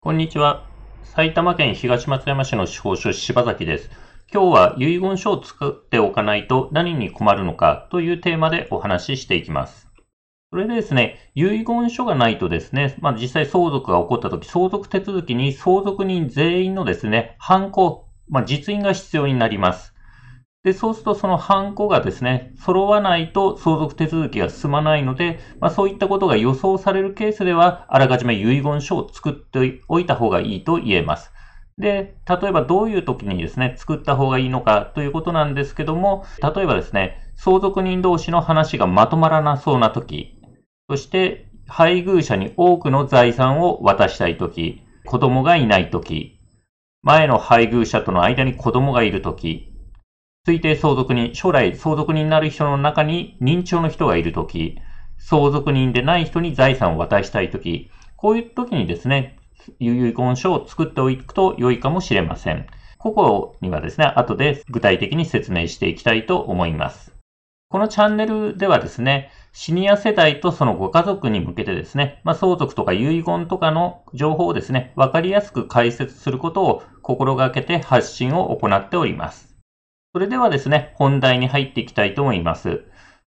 こんにちは。埼玉県東松山市の司法書士柴崎です。今日は遺言書を作っておかないと何に困るのかというテーマでお話ししていきます。それでですね、遺言書がないとですね、まあ、実際相続が起こった時、相続手続きに相続人全員のですね、犯行、まあ、実印が必要になります。で、そうするとそのハンコがですね、揃わないと相続手続きが進まないので、まあ、そういったことが予想されるケースでは、あらかじめ遺言書を作っておいた方がいいと言えます。で、例えばどういう時にですね、作った方がいいのかということなんですけども、例えばですね、相続人同士の話がまとまらなそうな時、そして配偶者に多くの財産を渡したい時、子供がいない時、前の配偶者との間に子供がいる時、推定相続人、将来相続人になる人の中に認知症の人がいるとき、相続人でない人に財産を渡したいとき、こういう時にですね、遺言書を作っておくと良いかもしれません。個々にはですね、後で具体的に説明していきたいと思います。このチャンネルではですね、シニア世代とそのご家族に向けてですね、まあ、相続とか遺言とかの情報をですね、わかりやすく解説することを心がけて発信を行っております。それではですね、本題に入っていきたいと思います。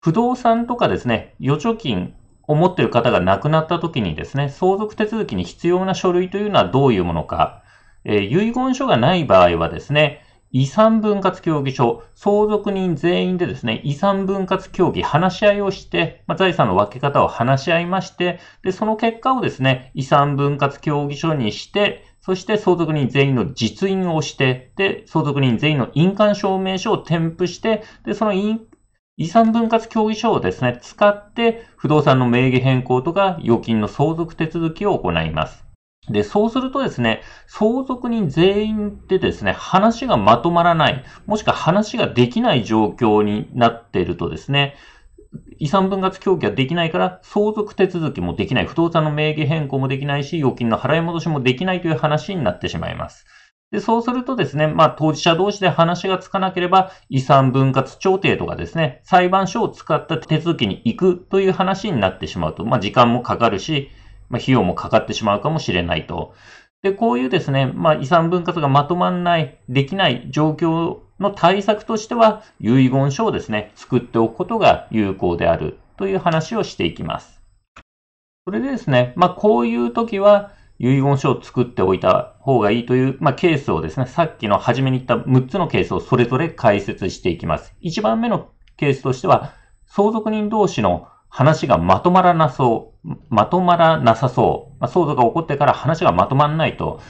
不動産とかですね、預貯金を持っている方が亡くなった時にですね、相続手続きに必要な書類というのはどういうものか、えー、遺言書がない場合はですね、遺産分割協議書、相続人全員でですね、遺産分割協議、話し合いをして、まあ、財産の分け方を話し合いまして、で、その結果をですね、遺産分割協議書にして、そして相続人全員の実印をして、で、相続人全員の印鑑証明書を添付して、で、その遺産分割協議書をですね、使って不動産の名義変更とか預金の相続手続きを行います。で、そうするとですね、相続人全員でですね、話がまとまらない、もしくは話ができない状況になっているとですね、遺産分割協議ができないから、相続手続きもできない、不動産の名義変更もできないし、預金の払い戻しもできないという話になってしまいます。でそうするとですね、まあ、当事者同士で話がつかなければ、遺産分割調停とかですね、裁判所を使った手続きに行くという話になってしまうと、まあ、時間もかかるし、まあ、費用もかかってしまうかもしれないと。で、こういうですね、まあ、遺産分割がまとまらない、できない状況の対策としては、遺言書をですね、作っておくことが有効であるという話をしていきます。それでですね、まあ、こういう時は、遺言書を作っておいた方がいいという、まあ、ケースをですね、さっきの初めに言った6つのケースをそれぞれ解説していきます。1番目のケースとしては、相続人同士の話がまとまらなそう、まとまらなさそう、まあ、相続が起こってから話がまとまらないと、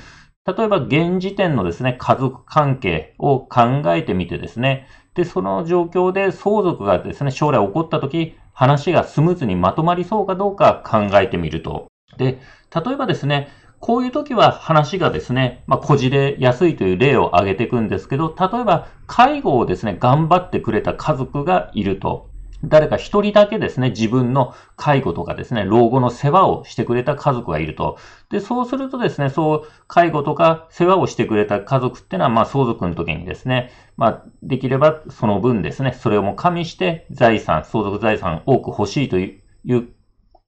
例えば現時点のですね、家族関係を考えてみてですね、で、その状況で相続がですね、将来起こった時、話がスムーズにまとまりそうかどうか考えてみると。で、例えばですね、こういう時は話がですね、まあ、こじれやすいという例を挙げていくんですけど、例えば介護をですね、頑張ってくれた家族がいると。誰か一人だけですね、自分の介護とかですね、老後の世話をしてくれた家族がいると。で、そうするとですね、そう、介護とか世話をしてくれた家族ってのは、まあ、相続の時にですね、まあ、できればその分ですね、それをも加味して財産、相続財産多く欲しいという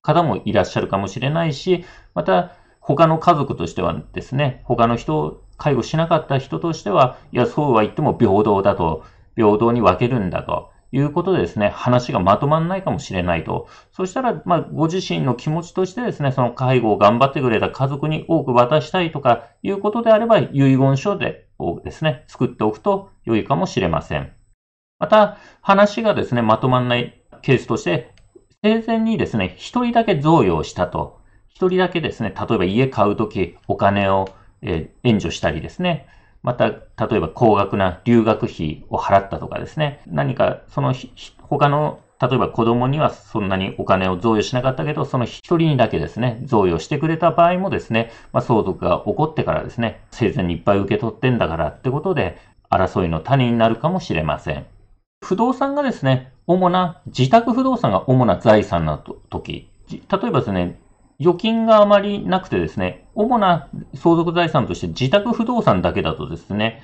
方もいらっしゃるかもしれないし、また、他の家族としてはですね、他の人を介護しなかった人としては、いや、そうは言っても平等だと、平等に分けるんだと。いうことでですね、話がまとまらないかもしれないと。そしたら、まあ、ご自身の気持ちとしてですね、その介護を頑張ってくれた家族に多く渡したいとかいうことであれば、遺言書でをですね、作っておくと良いかもしれません。また、話がですね、まとまらないケースとして、生前にですね、一人だけ贈与をしたと。一人だけですね、例えば家買うときお金を、えー、援助したりですね、また、例えば高額な留学費を払ったとかですね、何かその他の例えば子供にはそんなにお金を贈与しなかったけど、その一人にだけですね、贈与してくれた場合もですね、まあ、相続が起こってからですね、生前にいっぱい受け取ってんだからってことで、争いの種になるかもしれません。不動産がですね、主な、自宅不動産が主な財産の時、例えばですね、預金があまりなくてですね、主な相続財産として自宅不動産だけだとですね、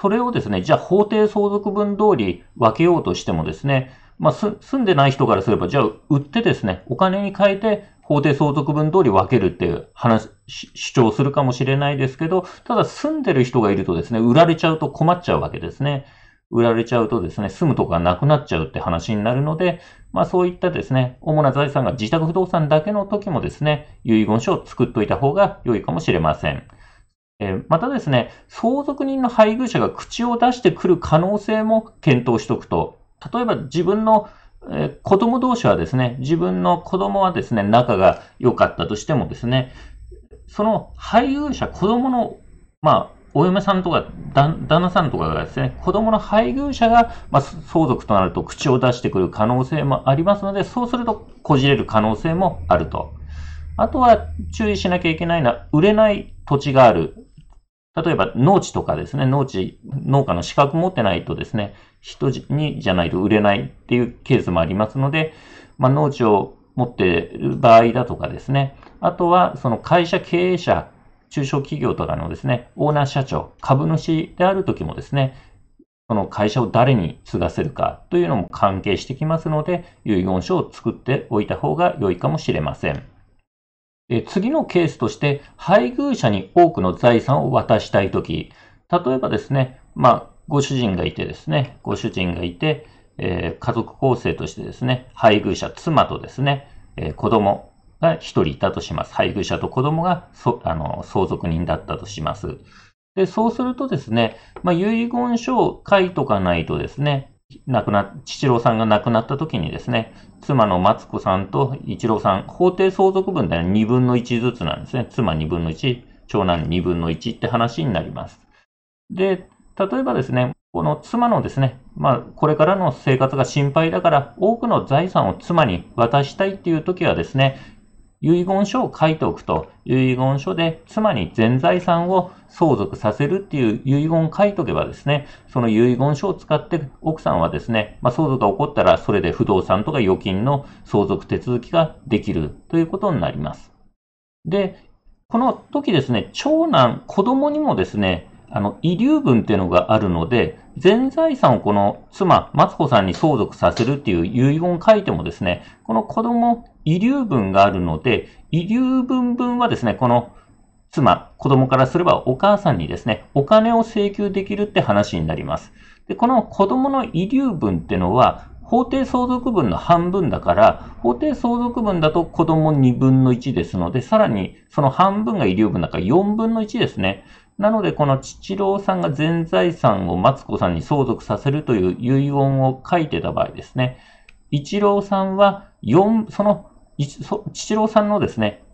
それをですね、じゃあ法定相続分通り分けようとしてもですね、まあ、住んでない人からすれば、じゃあ売ってですね、お金に変えて法定相続分通り分けるっていう話、主張するかもしれないですけど、ただ住んでる人がいるとですね、売られちゃうと困っちゃうわけですね。売られちゃうとですね、住むとこがなくなっちゃうって話になるので、まあそういったですね、主な財産が自宅不動産だけの時もですね、遺言書を作っといた方が良いかもしれません。えー、またですね、相続人の配偶者が口を出してくる可能性も検討しておくと、例えば自分のえー、子供同士はですね、自分の子供はですね、仲が良かったとしてもですね、その配偶者、子供の、まあ、お嫁さんとか旦那さんとかがですね、子供の配偶者が、まあ、相続となると口を出してくる可能性もありますので、そうするとこじれる可能性もあると。あとは注意しなきゃいけないのは、売れない土地がある。例えば農地とかですね、農地、農家の資格持ってないとですね、人にじゃないと売れないっていうケースもありますので、まあ、農地を持っている場合だとかですね、あとはその会社経営者、中小企業とかのですね、オーナー社長、株主である時もですね、その会社を誰に継がせるかというのも関係してきますので、遺言書を作っておいた方が良いかもしれません。え次のケースとして、配偶者に多くの財産を渡したいとき、例えばですね、まあ、ご主人がいてですね、ご主人がいて、えー、家族構成としてですね、配偶者、妻とですね、えー、子供が一人いたとします。配偶者と子供があの相続人だったとします。で、そうするとですね、まあ、遺言書を書いとかないとですね、亡くな、父郎さんが亡くなった時にですね、妻の松子さんと一郎さん、法定相続分では2分の1ずつなんですね。妻2分の1、長男2分の1って話になります。で、例えばですね、この妻のですね、まあ、これからの生活が心配だから、多くの財産を妻に渡したいっていう時はですね、遺言書を書いておくと、遺言書で妻に全財産を相続させるっていう遺言を書いとけばですね、その遺言書を使って奥さんはですね、まあ、相続が起こったらそれで不動産とか預金の相続手続きができるということになります。で、この時ですね、長男、子供にもですね、あの、遺留分っていうのがあるので、全財産をこの妻、松子さんに相続させるっていう遺言を書いてもですね、この子供、遺留分があるので、遺留分分はですね、この妻、子供からすればお母さんにですね、お金を請求できるって話になります。で、この子供の遺留分ってのは、法定相続分の半分だから、法定相続分だと子供2分の1ですので、さらにその半分が遺留分だから4分の1ですね。なので、この父郎さんが全財産をマツコさんに相続させるという遺言を書いてた場合ですね、一郎さんは4、その、父郎さんのですね、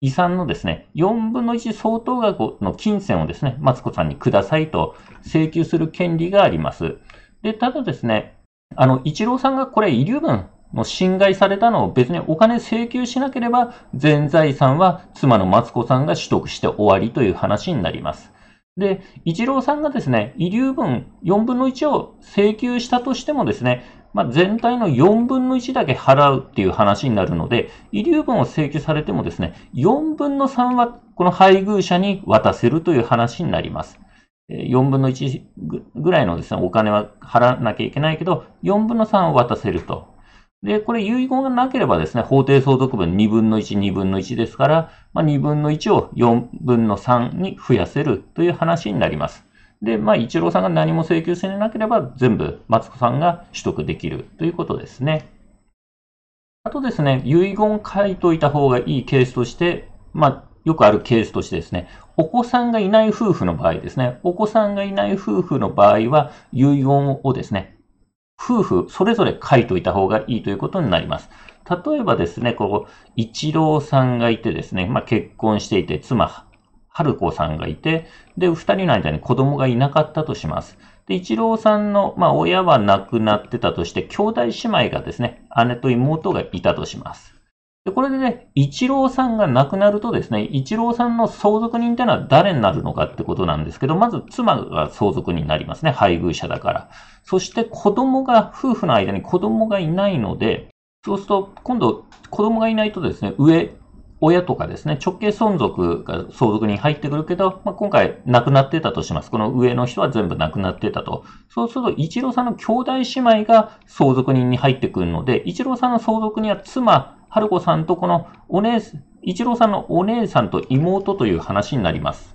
遺産のですね、4分の1相当額の金銭をですね、マツコさんにくださいと請求する権利があります。で、ただですね、あの、一郎さんがこれ遺留分の侵害されたのを別にお金請求しなければ、全財産は妻のマツコさんが取得して終わりという話になります。で、一郎さんがですね、遺留分4分の1を請求したとしてもですね、まあ、全体の4分の1だけ払うっていう話になるので、遺留分を請求されてもですね、4分の3はこの配偶者に渡せるという話になります。4分の1ぐらいのですね、お金は払わなきゃいけないけど、4分の3を渡せると。で、これ遺言がなければですね、法定相続分2分の1、2分の1ですから、まあ、2分の1を4分の3に増やせるという話になります。で、まあ、一郎さんが何も請求しなければ、全部、マツコさんが取得できるということですね。あとですね、遺言書いといた方がいいケースとして、まあ、よくあるケースとしてですね、お子さんがいない夫婦の場合ですね、お子さんがいない夫婦の場合は、遺言をですね、夫婦それぞれ書いといた方がいいということになります。例えばですね、ここ、一郎さんがいてですね、まあ、結婚していて、妻、春子さんがいて、で、二人の間に子供がいなかったとします。で、一郎さんの、まあ、親は亡くなってたとして、兄弟姉妹がですね、姉と妹がいたとします。で、これでね、一郎さんが亡くなるとですね、一郎さんの相続人っていうのは誰になるのかってことなんですけど、まず妻が相続人になりますね。配偶者だから。そして子供が、夫婦の間に子供がいないので、そうすると、今度子供がいないとですね、上、親とかですね、直系存続が相続に入ってくるけど、まあ、今回亡くなってたとします。この上の人は全部亡くなってたと。そうすると、一郎さんの兄弟姉妹が相続人に入ってくるので、一郎さんの相続には妻、春子さんとこのお姉、一郎さんのお姉さんと妹という話になります。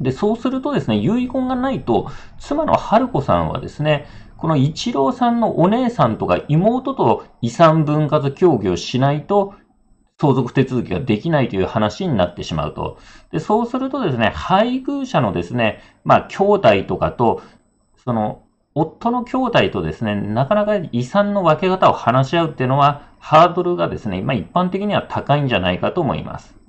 で、そうするとですね、遺言がないと、妻の春子さんはですね、この一郎さんのお姉さんとか妹と遺産分割協議をしないと、相続手続きができないという話になってしまうと。で、そうするとですね、配偶者のですね、まあ、兄弟とかと、その、夫の兄弟とですね、なかなか遺産の分け方を話し合うっていうのは、ハードルがですね、まあ、一般的には高いんじゃないかと思います。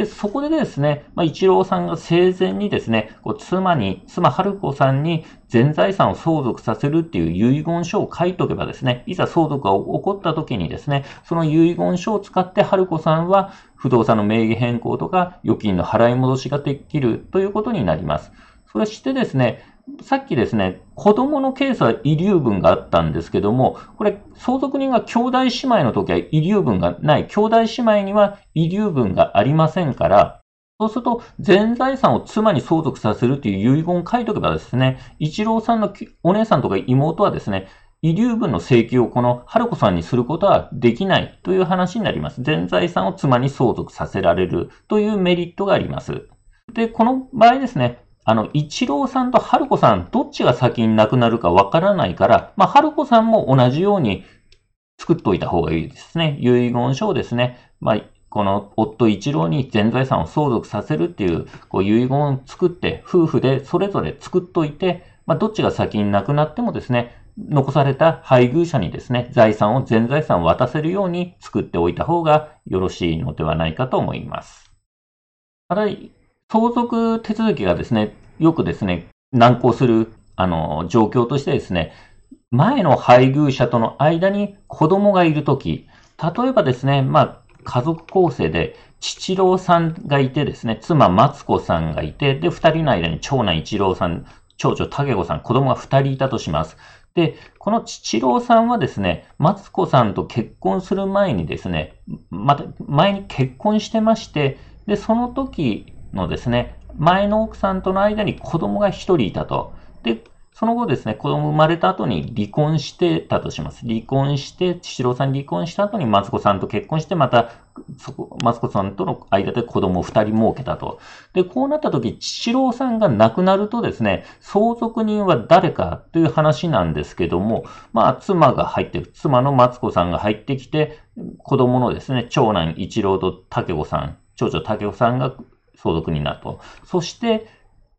で、そこでですね、まあ、一郎さんが生前にですね、こう妻に、妻春子さんに全財産を相続させるっていう遺言書を書いとけばですね、いざ相続が起こった時にですね、その遺言書を使って春子さんは不動産の名義変更とか預金の払い戻しができるということになります。そしてですね、さっきですね、子供のケースは遺留分があったんですけども、これ、相続人が兄弟姉妹の時は遺留分がない。兄弟姉妹には遺留分がありませんから、そうすると、全財産を妻に相続させるという遺言を書いておけばですね、一郎さんのお姉さんとか妹はですね、遺留分の請求をこの春子さんにすることはできないという話になります。全財産を妻に相続させられるというメリットがあります。で、この場合ですね、あの、一郎さんと春子さん、どっちが先に亡くなるかわからないから、まあ、春子さんも同じように作っておいた方がいいですね。遺言書をですね、まあ、この夫一郎に全財産を相続させるっていう、こう遺言を作って、夫婦でそれぞれ作っといて、まあ、どっちが先に亡くなってもですね、残された配偶者にですね、財産を全財産を渡せるように作っておいた方がよろしいのではないかと思います。ただ、相続手続きがですね、よくですね、難航する、あの、状況としてですね、前の配偶者との間に子供がいるとき、例えばですね、まあ、家族構成で、父郎さんがいてですね、妻松子さんがいて、で、二人の間に長男一郎さん、長女武子さん、子供が二人いたとします。で、この父郎さんはですね、松子さんと結婚する前にですね、また、前に結婚してまして、で、その時のですね、前の奥さんとの間に子供が1人いたと。で、その後ですね、子供生まれた後に離婚してたとします。離婚して、千代さん離婚した後にマツコさんと結婚して、また、そこ、マツコさんとの間で子供を2人設けたと。で、こうなった時、千代さんが亡くなるとですね、相続人は誰かという話なんですけども、まあ、妻が入って、妻のマツコさんが入ってきて、子供のですね、長男一郎と竹子さん、長女竹子さんが相続人だと。そして、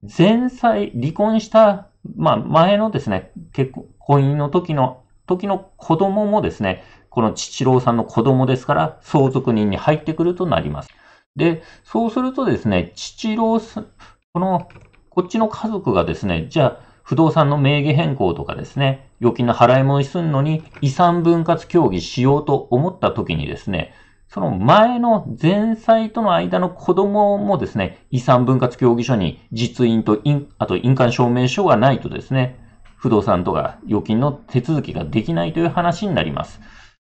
前妻、離婚した、まあ、前のですね、結婚の時の、時の子供もですね、この父郎さんの子供ですから、相続人に入ってくるとなります。で、そうするとですね、父郎さん、この、こっちの家族がですね、じゃあ、不動産の名義変更とかですね、預金の払い戻しするのに遺産分割協議しようと思った時にですね、その前の前妻との間の子供もですね、遺産分割協議書に実印と印、あと印鑑証明書がないとですね、不動産とか預金の手続きができないという話になります。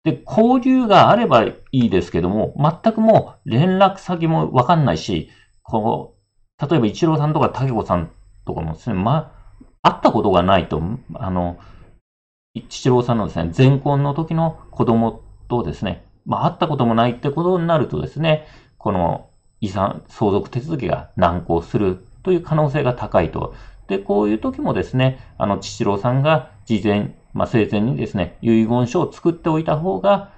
で、交流があればいいですけども、全くもう連絡先もわかんないし、こう、例えば一郎さんとか竹子さんとかもですね、ま、会ったことがないと、あの、一郎さんのですね、前婚の時の子供とですね、まあ、会ったこともないってことになるとですね、この遺産、相続手続きが難航するという可能性が高いと。で、こういう時もですね、あの、父郎さんが事前、まあ、生前にですね、遺言書を作っておいた方が、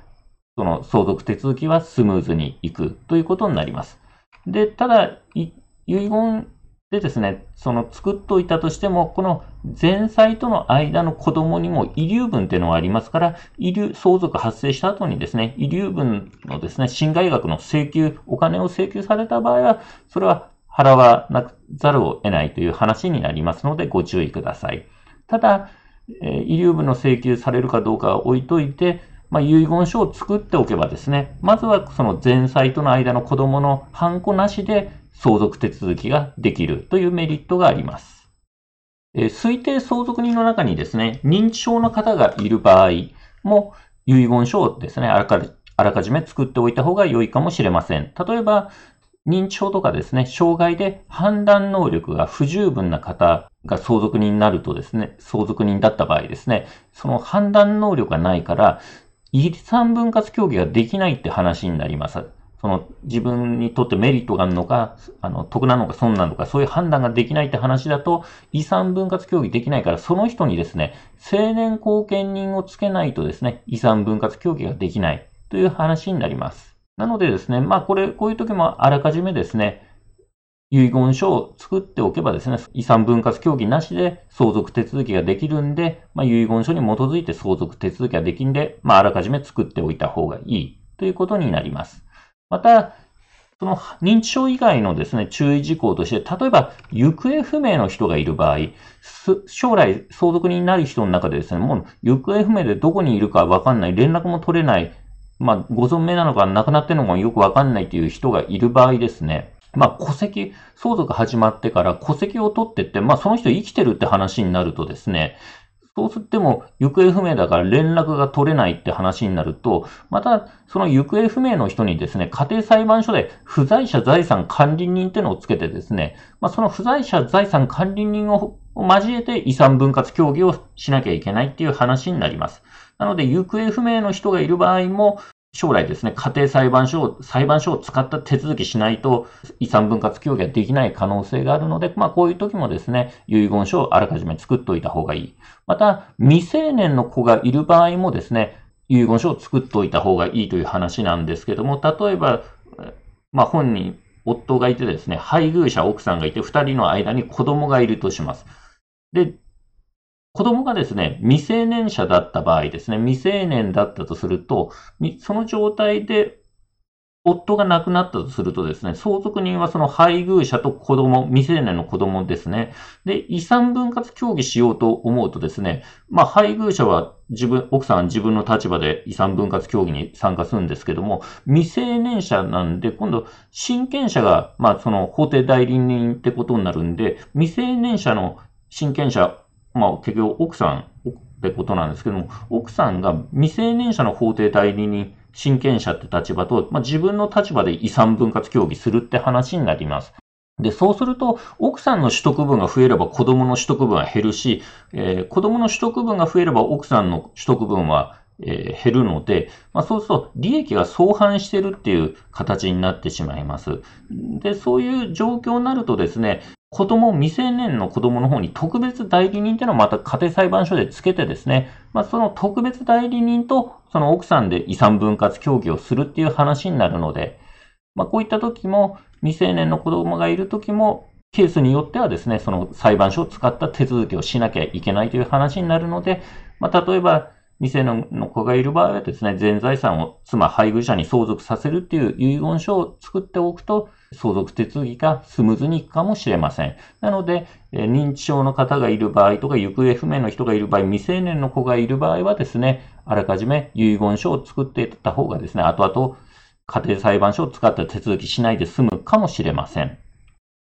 その相続手続きはスムーズにいくということになります。で、ただ、遺言でですね、その作っといたとしても、この前妻との間の子供にも遺留分っていうのがありますから、遺留、相続発生した後にですね、遺留分のですね、侵害額の請求、お金を請求された場合は、それは払わなくざるを得ないという話になりますので、ご注意ください。ただ、え遺留分の請求されるかどうかは置いといて、まあ、遺言書を作っておけばですね、まずはその前妻との間の子供のハンコなしで相続手続きができるというメリットがあります。え推定相続人の中にですね、認知症の方がいる場合も遺言書をですね、あらかあらかじめ作っておいた方が良いかもしれません。例えば、認知症とかですね、障害で判断能力が不十分な方が相続人になるとですね、相続人だった場合ですね、その判断能力がないから、遺産分割協議ができないって話になります。その自分にとってメリットがあるのか、あの得なのか損なのか、そういう判断ができないって話だと、遺産分割協議できないから、その人にですね、成年後見人をつけないとですね、遺産分割協議ができないという話になります。なのでですね、まあこれ、こういう時もあらかじめですね、遺言書を作っておけばですね、遺産分割協議なしで相続手続きができるんで、まあ、遺言書に基づいて相続手続きができるんで、まあ、あらかじめ作っておいた方がいいということになります。また、その認知症以外のですね、注意事項として、例えば行方不明の人がいる場合、将来相続人になる人の中でですね、もう行方不明でどこにいるかわかんない、連絡も取れない、まあ、ご存命なのか亡くなってるのかよくわかんないという人がいる場合ですね、まあ、戸籍、相続始まってから戸籍を取ってって、まあ、その人生きてるって話になるとですね、そうすっても行方不明だから連絡が取れないって話になると、またその行方不明の人にですね、家庭裁判所で不在者財産管理人っていうのをつけてですね、まあ、その不在者財産管理人を交えて遺産分割協議をしなきゃいけないっていう話になります。なので、行方不明の人がいる場合も、将来ですね、家庭裁判所を、裁判所を使った手続きしないと遺産分割協議ができない可能性があるので、まあこういう時もですね、遺言書をあらかじめ作っておいた方がいい。また、未成年の子がいる場合もですね、遺言書を作っておいた方がいいという話なんですけども、例えば、まあ本人、夫がいてですね、配偶者、奥さんがいて、二人の間に子供がいるとします。で、子供がですね、未成年者だった場合ですね、未成年だったとすると、その状態で夫が亡くなったとするとですね、相続人はその配偶者と子供、未成年の子供ですね。で、遺産分割協議しようと思うとですね、まあ配偶者は自分、奥さん自分の立場で遺産分割協議に参加するんですけども、未成年者なんで、今度、親権者が、まあその法定代理人ってことになるんで、未成年者の親権者まあ結局奥さんってことなんですけども、奥さんが未成年者の法定代理人、親権者って立場と、まあ、自分の立場で遺産分割協議するって話になります。で、そうすると、奥さんの取得分が増えれば子供の取得分は減るし、えー、子供の取得分が増えれば奥さんの取得分は、えー、減るので、まあ、そうすると利益が相反してるっていう形になってしまいます。で、そういう状況になるとですね、子供、未成年の子供の方に特別代理人っていうのをまた家庭裁判所でつけてですね、まあ、その特別代理人とその奥さんで遺産分割協議をするっていう話になるので、まあ、こういった時も未成年の子供がいる時もケースによってはですね、その裁判所を使った手続きをしなきゃいけないという話になるので、まあ、例えば未成年の子がいる場合はですね、全財産を妻、配偶者に相続させるっていう遺言書を作っておくと、相続手続きがスムーズにいくかもしれません。なので、認知症の方がいる場合とか、行方不明の人がいる場合、未成年の子がいる場合はですね、あらかじめ遺言書を作っていった方がですね、後々家庭裁判所を使った手続きしないで済むかもしれません。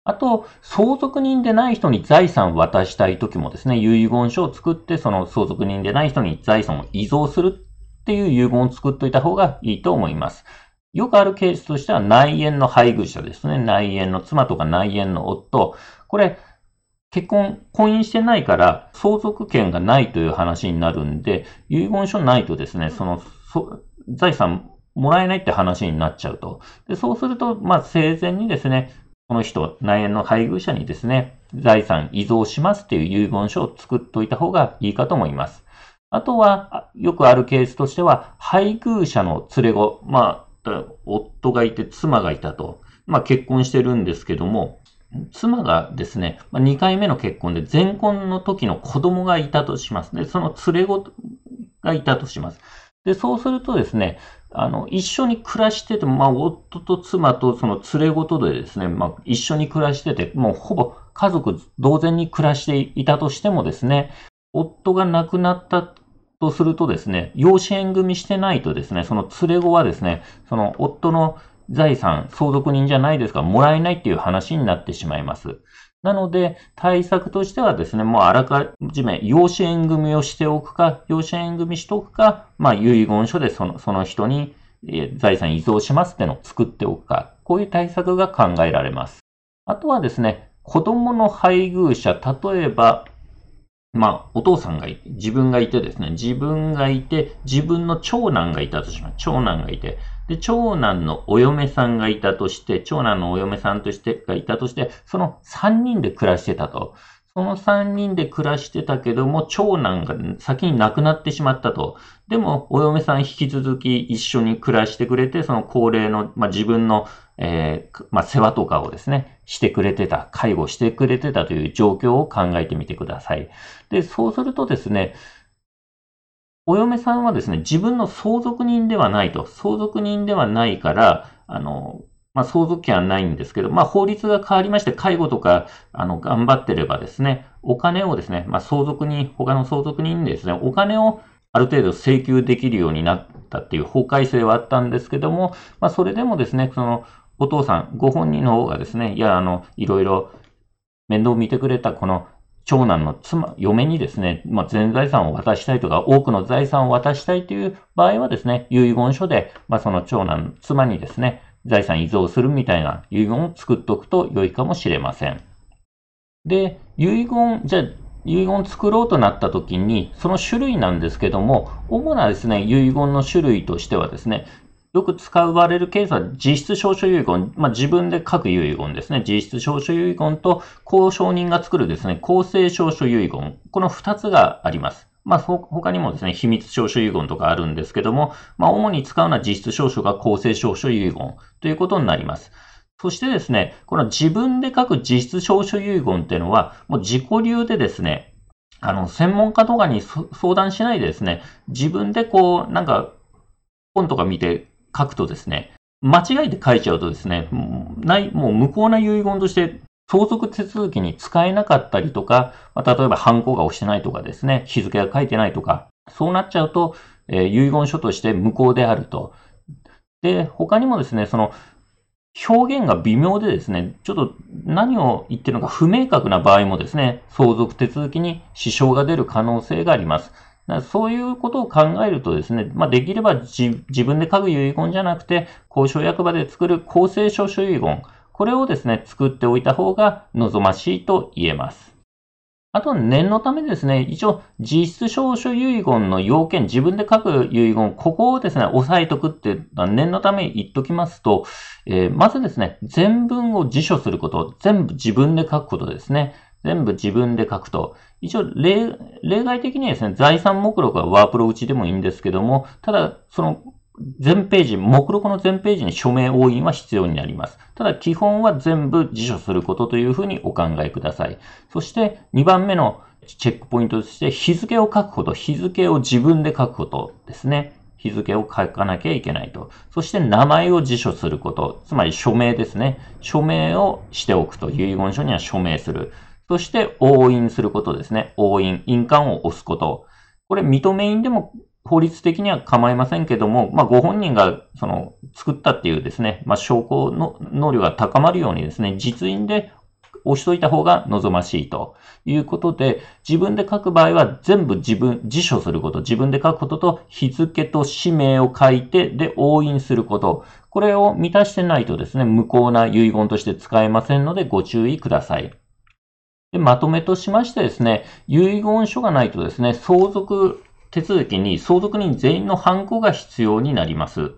あと、相続人でない人に財産を渡したいときもですね、遺言書を作って、その相続人でない人に財産を遺贈するっていう遺言を作っておいた方がいいと思います。よくあるケースとしては内縁の配偶者ですね。内縁の妻とか内縁の夫。これ、結婚、婚姻してないから相続権がないという話になるんで、遺言書ないとですね、その、そ財産もらえないって話になっちゃうと。でそうすると、まあ、生前にですね、この人、内縁の配偶者にですね、財産遺贈しますっていう遺言書を作っておいた方がいいかと思います。あとは、よくあるケースとしては、配偶者の連れ子、まあ、夫がいて妻がいたと、まあ結婚してるんですけども、妻がですね、2回目の結婚で前婚の時の子供がいたとします。で、その連れ子がいたとします。で、そうするとですね、あの、一緒に暮らしてても、まあ、夫と妻とその連れごとでですね、まあ、一緒に暮らしてて、もうほぼ家族同然に暮らしていたとしてもですね、夫が亡くなったとするとですね、養子縁組してないとですね、その連れ子はですね、その夫の財産、相続人じゃないですから、もらえないっていう話になってしまいます。なので、対策としてはですね、もうあらかじめ養子縁組をしておくか、養子縁組しておくか、まあ遺言書でそのその人に財産移贈しますってのを作っておくか、こういう対策が考えられます。あとはですね、子供の配偶者、例えば、まあ、お父さんがいて、自分がいてですね、自分がいて、自分の長男がいたとします。長男がいて、で、長男のお嫁さんがいたとして、長男のお嫁さんとしてがいたとして、その3人で暮らしてたと。その3人で暮らしてたけども、長男が先に亡くなってしまったと。でも、お嫁さん引き続き一緒に暮らしてくれて、その高齢の、まあ、自分の、えー、まあ、世話とかをですね、してくれてた、介護してくれてたという状況を考えてみてください。で、そうするとですね、お嫁さんはですね、自分の相続人ではないと。相続人ではないから、あの、まあ、相続権はないんですけど、まあ、法律が変わりまして、介護とか、あの、頑張ってればですね、お金をですね、まあ、相続人、他の相続人にですね、お金をある程度請求できるようになったっていう法改正はあったんですけども、まあ、それでもですね、その、お父さん、ご本人の方がですね、いや、あの、いろいろ面倒を見てくれたこの長男の妻、嫁にですね、まあ、全財産を渡したいとか、多くの財産を渡したいという場合はですね、遺言書で、まあ、その長男、妻にですね、財産遺贈するみたいな遺言を作っておくと良いかもしれません。で、遺言、じゃあ、遺言作ろうとなった時に、その種類なんですけども、主なですね、遺言の種類としてはですね、よく使われるケースは実質証書遺言、まあ、自分で書く遺言ですね。実質証書遺言と交渉人が作るですね、公正証書遺言。この2つがあります。まあ、他にもですね、秘密証書遺言とかあるんですけども、まあ、主に使うのは実質証書が公正証書遺言ということになります。そしてですね、この自分で書く実質証書遺言っていうのは、もう自己流でですね、あの、専門家とかに相談しないでですね、自分でこう、なんか、本とか見て書くとですね、間違えて書いちゃうとですね、ない、もう無効な遺言として相続手続きに使えなかったりとか、まあ、例えば犯行が押してないとかですね、日付が書いてないとか、そうなっちゃうと、えー、遺言書として無効であると。で、他にもですね、その、表現が微妙でですね、ちょっと何を言ってるのか不明確な場合もですね、相続手続きに支障が出る可能性があります。そういうことを考えるとですね、まあ、できれば自分で書く遺言じゃなくて、交渉役場で作る公正証書遺言、これをですね、作っておいた方が望ましいと言えます。あと、念のためですね、一応、実質証書遺言の要件、自分で書く遺言、ここをですね、押さえとくって念のため言っときますと、えー、まずですね、全文を辞書すること、全部自分で書くことですね。全部自分で書くと。一応例、例外的にはですね、財産目録はワープロ打ちでもいいんですけども、ただ、その全ページ、目録の全ページに署名押印は必要になります。ただ基本は全部辞書することというふうにお考えください。そして2番目のチェックポイントとして日付を書くこと、日付を自分で書くことですね。日付を書かなきゃいけないと。そして名前を辞書すること、つまり署名ですね。署名をしておくと。遺言書には署名する。そして押印することですね。押印、印鑑を押すこと。これ認め印でも法律的には構いませんけども、まあ、ご本人がその作ったっていうですね、まあ、証拠の能力が高まるようにですね、実印で押しといた方が望ましいということで、自分で書く場合は全部自分、辞書すること、自分で書くことと日付と氏名を書いて、で、押印すること。これを満たしてないとですね、無効な遺言として使えませんのでご注意ください。でまとめとしましてですね、遺言書がないとですね、相続手続きに相続人全員の犯行が必要になります。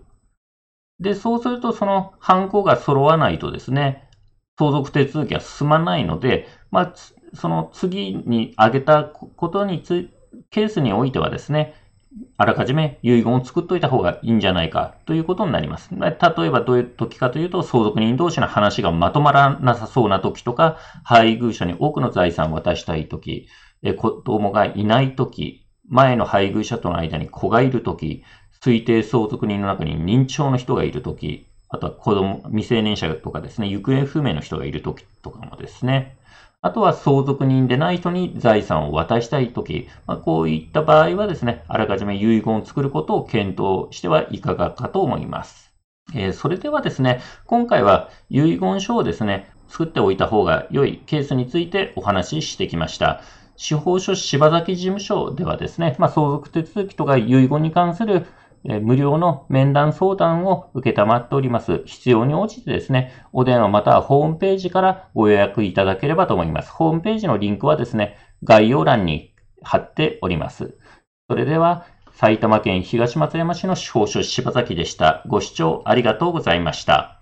で、そうするとその犯行が揃わないとですね、相続手続きは進まないので、まあ、その次に挙げたことについケースにおいてはですね、あらかじめ遺言を作っといた方がいいんじゃないかということになります。例えばどういう時かというと、相続人同士の話がまとまらなさそうな時とか、配偶者に多くの財産を渡したい時、子供がいない時、前の配偶者との間に子がいるとき、推定相続人の中に認知症の人がいるとき、あとは子供、未成年者とかですね、行方不明の人がいるときとかもですね、あとは相続人でない人に財産を渡したいとき、まあ、こういった場合はですね、あらかじめ遺言を作ることを検討してはいかがかと思います。えー、それではですね、今回は遺言書をですね、作っておいた方が良いケースについてお話ししてきました。司法書柴崎事務所ではですね、まあ、相続手続きとか遺言に関する無料の面談相談を受けたまっております。必要に応じてですね、お電話またはホームページからご予約いただければと思います。ホームページのリンクはですね、概要欄に貼っております。それでは、埼玉県東松山市の司法書柴崎でした。ご視聴ありがとうございました。